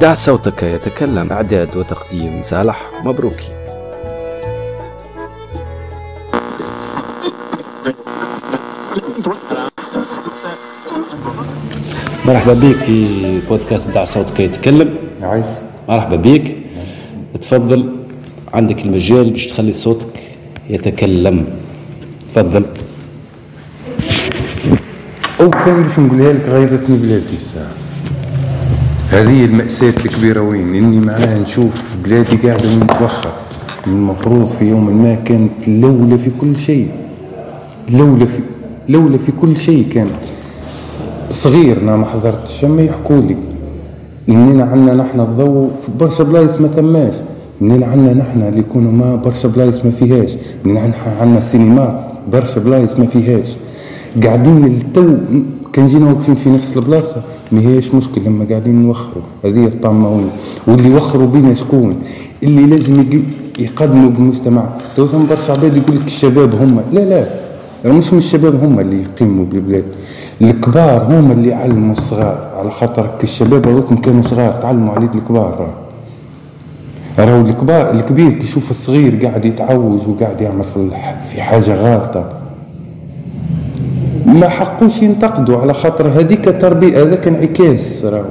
دع صوتك يتكلم. إعداد وتقديم صالح مبروكي. مرحبا بك في بودكاست دع صوتك يتكلم. عايش مرحبا بك. تفضل. عندك المجال باش تخلي صوتك يتكلم. تفضل. أو كان باش نقولها لك غيظتني بلادي الساعة هذه المأساة الكبيرة وين؟ إني معناها نشوف بلادي قاعدة متوخر المفروض في يوم ما كانت الأولى في كل شيء. الأولى في الأولى في كل شيء كانت. صغير أنا ما حضرتش. أما يحكوا لي. منين عندنا نحن الضوء في برشا بلايص ما ثماش. منين عندنا نحن اللي يكونوا ما برشا بلايص ما فيهاش. منين عندنا السينما برشا بلايص ما فيهاش. قاعدين التو كان جينا واقفين في نفس البلاصة؟ ما هيش مشكل لما قاعدين نوخروا هذه الطماوين. واللي يوخروا بينا شكون؟ اللي لازم يقدموا بالمجتمع. تو برشا عباد يقول لك الشباب هم لا لا. مش من الشباب هم اللي يقيموا بالبلاد. الكبار هم اللي يعلموا الصغار. على خاطر الشباب هذوكم كانوا صغار تعلموا على يد الكبار راه راهو الكبار الكبير كي يشوف الصغير قاعد يتعوج وقاعد يعمل في حاجة غلطه ما حقوش ينتقدوا على خاطر هذيك تربية هذاك انعكاس راهو.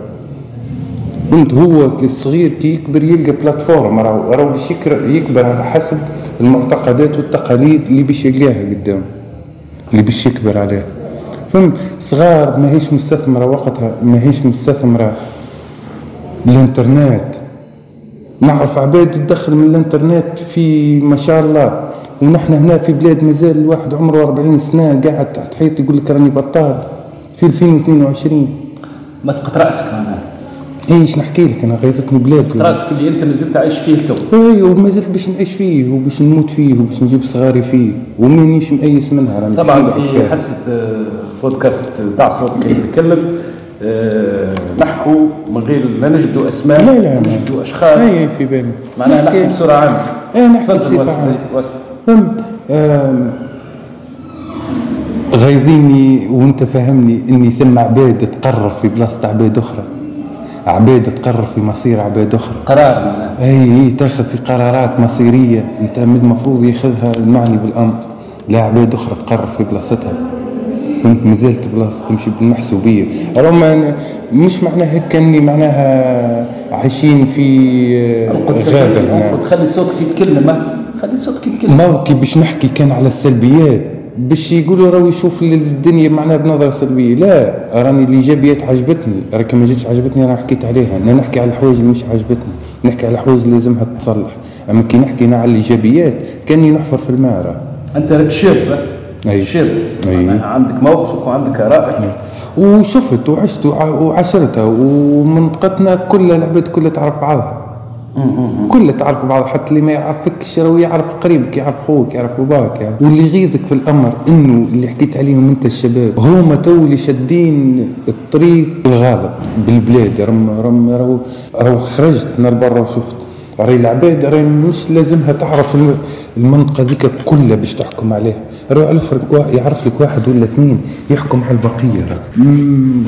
انت هو الصغير كي يكبر يلقى بلاتفورم راهو راهو باش يكبر على حسب المعتقدات والتقاليد اللي باش يلقاها قدام اللي باش يكبر عليها. فهمت صغار ماهيش مستثمرة وقتها ماهيش مستثمرة. الانترنت نعرف عباد تدخل من الانترنت في ما شاء الله. ونحن هنا في بلاد مازال الواحد عمره 40 سنة قاعد تحت حيط يقول لك راني بطال. في 2022 مسقط رأسك أنا إيش نحكي لك؟ أنا غيظتني مسقط بلاد رأسك اللي أنت مازلت عايش فيه تو اي وما زلت باش نعيش فيه وباش نموت فيه وباش نجيب صغاري فيه. ومانيش مأيس منها راني طبعا في. حصه آه، بودكاست دع صوتك يتكلم آه، نحكوا من غير لا نجبدوا أسماء لا، لا،. نجبدوا أشخاص. اي في بالي. معناها نحكي- بصوره عامة. بصفة وصل عامة. وصل. فهمت. غيظيني وانت فهمني إني ثم عباد تقرر في بلاصة عباد أخرى. عباد تقرر في مصير عباد أخرى. قرار إي إي تأخذ في قرارات مصيرية أنت من المفروض يأخذها المعني بالأمر. لا عباد أخرى تقرر في بلاصتها. كنت مازلت بلاصة تمشي بالمحسوبية. رغم مش معناها هيك اني معناها عايشين في قد غابة سجلت هنا قد خلي صوتك يتكلم خلي صوتك يتكلم. ما هو كي باش نحكي كان على السلبيات باش يقولوا راهو يشوف الدنيا معناها بنظرة سلبية. لا راني الإيجابيات عجبتني. راك ما جاتش عجبتني أنا حكيت عليها. أنا نحكي على الحوايج اللي مش عجبتني. نحكي على الحوايج اللي لازمها تتصلح أما كي نحكي أنا على الإيجابيات كأني نحفر في الماء راه أنت راك شاب؟ أي. شاب. أي. عندك موقفك وعندك آرائك. وشفت وعشت وع- وعاشرتها ومنطقتنا كلها العباد كلها تعرف بعضها. كلها تعرف بعضها حتى اللي ما يعرفكش راهو يعرف قريبك يعرف خوك يعرف باباك يعني. واللي يغيظك في الأمر إنه اللي حكيت عليهم أنت الشباب هما تو اللي شادين الطريق الغلط بالبلاد. رم رم راهو راهو خرجت من برا وشفت. راهي العباد راهي مش لازمها تعرف الم- المنطقة ذيك كلها باش تحكم عليها. راهو يعرف لك يعرف لك واحد ولا اثنين يحكم على البقية.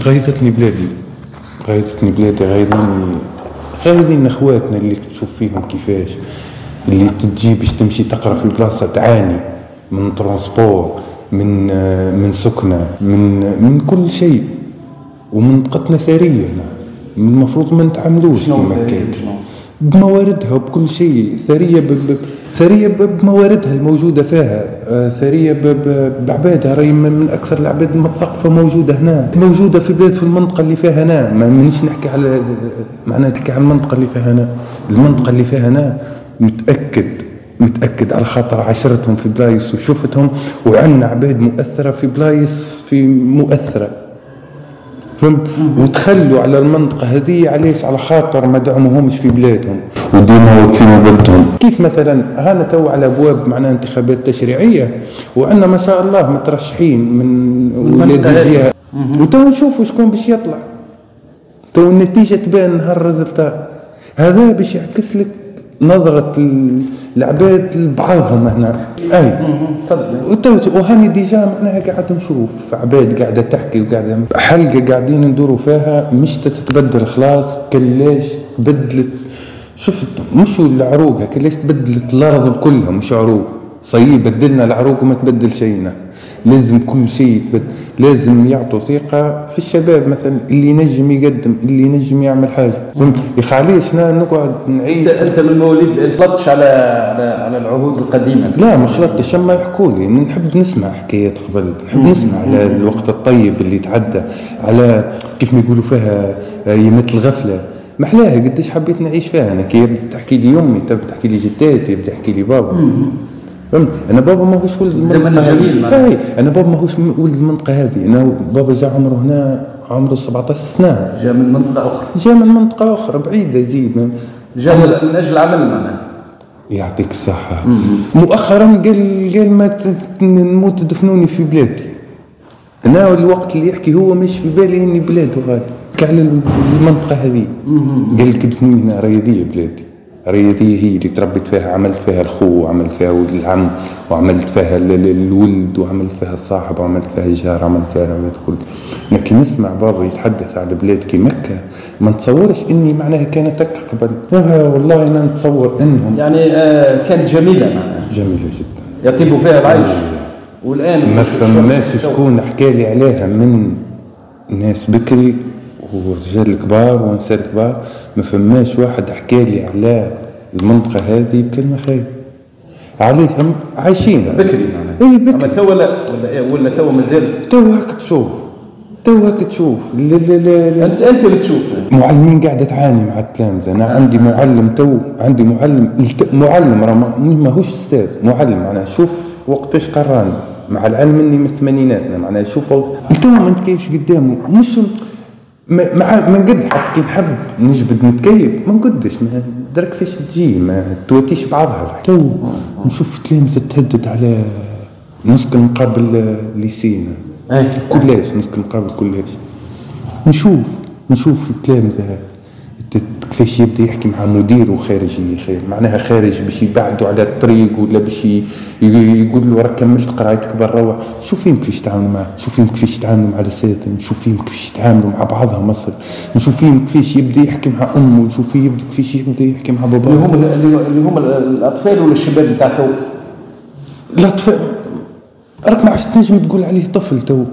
غيظتني بلادي. غيظتني بلادي غيظني غيظين اخواتنا اللي تشوف فيهم كيفاش اللي تجي باش تمشي تقرا في بلاصه تعاني من ترونسبور من من سكنة من من كل شيء ومنطقتنا ثريه هنا. المفروض ما نتعاملوش كما ثرية؟ بمواردها وبكل شيء. ثرية ب... بمواردها الموجودة فيها. آه،. ب... بعبادها. راهي من أكثر العباد المثقفة موجودة هنا. موجودة في بلاد في المنطقة اللي فيها هنا. ما منيش نحكي على معناها نحكي على المنطقة اللي فيها هنا. المنطقة اللي فيها هنا متاكد متأكد على خاطر عشرتهم في بلايص وشفتهم وعندنا عباد مؤثرة في بلايص في مؤثرة. فهمت وتخلوا على المنطقة هذه علاش على خاطر ما دعموهمش في بلادهم وديما واقفين ضدهم كيف مثلا؟ هانا تو على أبواب معناها انتخابات تشريعية وعندنا ما شاء الله مترشحين من ولاد. الجهة وتو نشوفوا شكون باش يطلع. تو النتيجة تبان نهار ال résultat هذا باش يعكس لك نظرة العباد لبعضهم هنا أي. تفضل. وهاني ديجا معناها قاعد نشوف عباد قاعدة تحكي وقاعدة حلقة قاعدين ندوروا فيها مش تتبدل خلاص كلاش تبدلت. شفت؟ مش العروق كلاش تبدلت الأرض كلها مش عروق. صيب بدلنا العروق وما تبدل شينا لازم كل شيء يتبدل. لازم يعطوا ثقة في الشباب مثلا اللي نجم يقدم اللي نجم يعمل حاجة. علاش نقعد نعيش؟ انت أنت من مواليد الفلطش على على على العهود القديمة. لا ما خلطتش اما يحكوا لي. نحب نسمع حكايات قبل. نحب نسمع على الوقت الطيب اللي تعدى على كيف ما يقولوا فيها ايامات الغفلة. محلاها قديش حبيت نعيش فيها. أنا كي تحكي لي امي تبي تحكي لي جداتي تحكي لي بابا. فهمت؟ أنا بابا ماهوش ولد الزمن المنطقة الجميل. اي أنا بابا ماهوش ولد المنطقة هذه. أنا بابا جا عمره هنا عمره 17 سنة. جاء من منطقة أخرى. جا من منطقة أخرى بعيدة زيد جاء من أجل العمل معناها. يعطيك الصحة. مؤخرا قال قال ما نموت دفنوني في بلادي. أنا الوقت اللي يحكي هو مش في بالي إني بلاده غادي على المنطقة هذه. قال لك دفنوني هنا رياضية بلادي. رياضية هي اللي تربيت فيها عملت فيها الخو وعملت فيها ولد العم وعملت فيها ال- ال- الولد وعملت فيها الصاحب وعملت فيها الجار وعملت فيها العباد الكل. لكن نسمع بابا يتحدث على بلاد كي مكة ما نتصورش إني معناها كانت هكا قبل. والله أنا نتصور إنهم يعني آه كانت جميلة معناها. جميلة جدا. يطيب فيها العيش. والآن ما فماش شكون حكى لي عليها من ناس بكري ورجال كبار ونساء كبار ما فماش واحد حكى لي على المنطقة هذه بكلمة خير. عليهم عايشين. بكري معناها. اي أما بكري تو لا ولا إيه ولا تو ما زالت تو هاك تشوف. تو هاك تشوف. لا لا لا لا. انت أنت اللي تشوف. معلمين قاعدة تعاني مع التلامذه أنا عندي معلم تو عندي معلم معلم راه ما- ماهوش أستاذ. معلم معناها شوف وقتاش قراني مع العلم إني من الثمانينات معناها شوف تو ما نتكيفش قدامه؟ مش مع ما نقد حتى كي نحب نجبد نتكيف. ما نقدش ما درك فاش تجي ما تواتيش بعضها. تو نشوف تلامذه تهدد على نسكن مقابل ليسينا إيه. كلاش نسكن مقابل كلاش نشوف نشوف التلامذة كيفاش يبدا يحكي مع مديره خارجي خير. معناها خارج باش يبعدوا على الطريق ولا باش يقول له راك كملت قرايتك برا. روح شوف فيهم كيفاش يتعاملوا معاه. شوف فيهم كيفاش يتعاملوا مع الأساتذة. نشوف فيهم كيفاش يتعاملوا مع بعضها مصر نشوف فيهم كيفاش يبدا يحكي مع أمه. نشوف فيه يبدا كيفاش يبدا يحكي مع باباه. اللي هم اللي اللي هم الأطفال ولا الشباب نتاع تو؟ الأطفال. راك ما عادش تنجم تقول عليه طفل تو.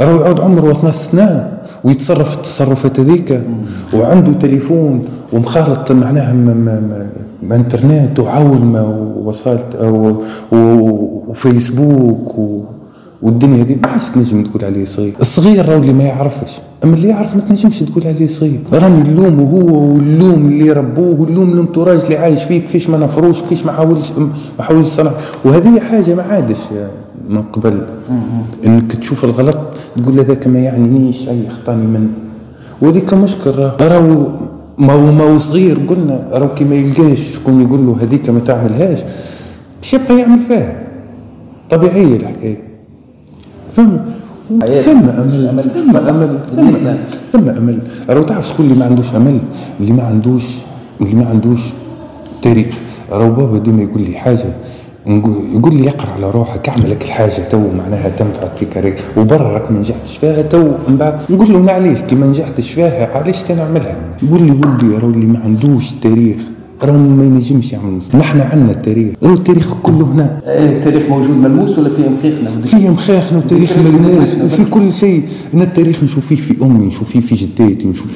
راهو يعود عمره 12 سنه ويتصرف التصرفات هذيك وعنده تليفون ومخالط معناها م- م- م- م- انترنت وعولمه ووسائل وفيسبوك و والدنيا هذه ما عادش تنجم تقول عليه صغير. الصغير راهو اللي ما يعرفش. أما اللي يعرف ما تنجمش تقول عليه صغير. راني نلومه هو واللوم اللي ربوه واللوم ال entourage اللي عايش فيه كيفاش ما نفروش كيفاش ما حاولش ما حاولش صنع وهذه حاجة ما عادش. يا من قبل. إنك تشوف الغلط تقول هذاك ما يعنينيش أي خطاني منه وهذيك مشكل راه راهو ما هو ما هو صغير قلنا راهو كي ما يلقاش شكون يقول له هذيك ما تعملهاش باش يبقى يعمل فيها. طبيعية الحكاية. فهم ثم أمل. ثم أمل. ثم أمل. ثم أمل. راهو تعرف شكون اللي ما عندوش أمل؟ اللي ما عندوش اللي ما عندوش تاريخ. راهو بابا ديما يقول لي حاجة يقول لي اقرأ على روحك اعمل لك الحاجة تو معناها تنفعك في carrière وبرا راك ما نجحتش فيها تو من بعد. نقول له معليش كي ما نجحتش فيها علاش نعملها؟ يقول لي ولدي راهو اللي ما عندوش تاريخ. راهو ما ينجمش يعمل مستقبل نحن عندنا التاريخ. راهو التاريخ كله هنا. إيه، التاريخ موجود ملموس ولا فيه مخاخنا؟ فيه مخاخنا وتاريخ ملموس. وفي كل شيء. أنا التاريخ نشوف فيه في أمي نشوف فيه في جداتي نشوف فيه